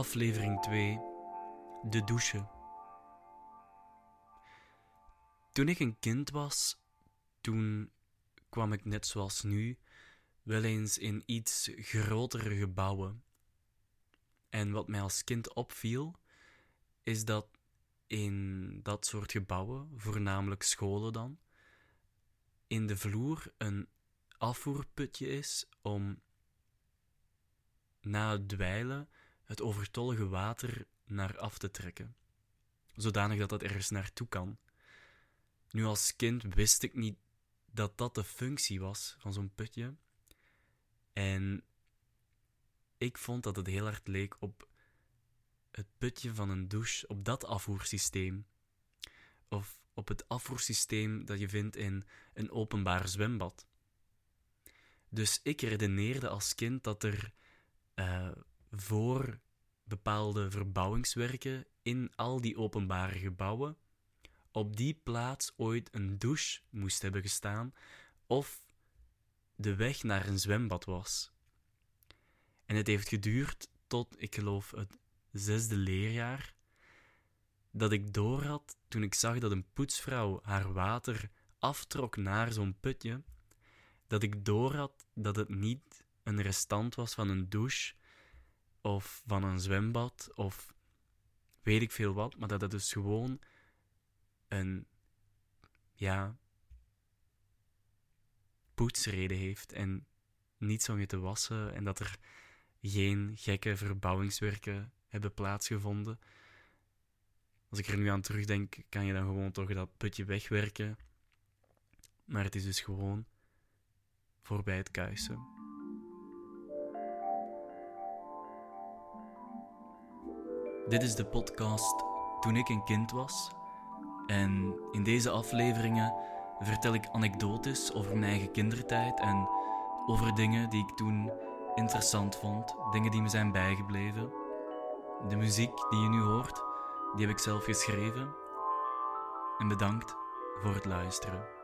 Aflevering 2 De douche. Toen ik een kind was, toen kwam ik net zoals nu wel eens in iets grotere gebouwen. En wat mij als kind opviel, is dat in dat soort gebouwen, voornamelijk scholen dan, in de vloer een afvoerputje is om na het dweilen het overtollige water naar af te trekken, zodanig dat dat ergens naartoe kan. Nu als kind wist ik niet dat dat de functie was van zo'n putje. En ik vond dat het heel hard leek op het putje van een douche, op dat afvoersysteem. Of op het afvoersysteem dat je vindt in een openbaar zwembad. Dus ik redeneerde als kind dat er uh, voor bepaalde verbouwingswerken in al die openbare gebouwen op die plaats ooit een douche moest hebben gestaan of de weg naar een zwembad was. En het heeft geduurd tot, ik geloof, het zesde leerjaar, dat ik doorhad toen ik zag dat een poetsvrouw haar water aftrok naar zo'n putje, dat ik doorhad dat het niet een restant was van een douche of van een zwembad of weet ik veel wat, maar dat het dus gewoon een ja, poetsreden heeft en niets om je te wassen en dat er geen gekke verbouwingswerken hebben plaatsgevonden. Als ik er nu aan terugdenk, kan je dan gewoon toch dat putje wegwerken. Maar het is dus gewoon voorbij het kuisen. Dit is de podcast Toen ik een kind was. En in deze afleveringen vertel ik anekdotes over mijn eigen kindertijd en over dingen die ik toen interessant vond, dingen die me zijn bijgebleven. De muziek die je nu hoort, die heb ik zelf geschreven. En bedankt voor het luisteren.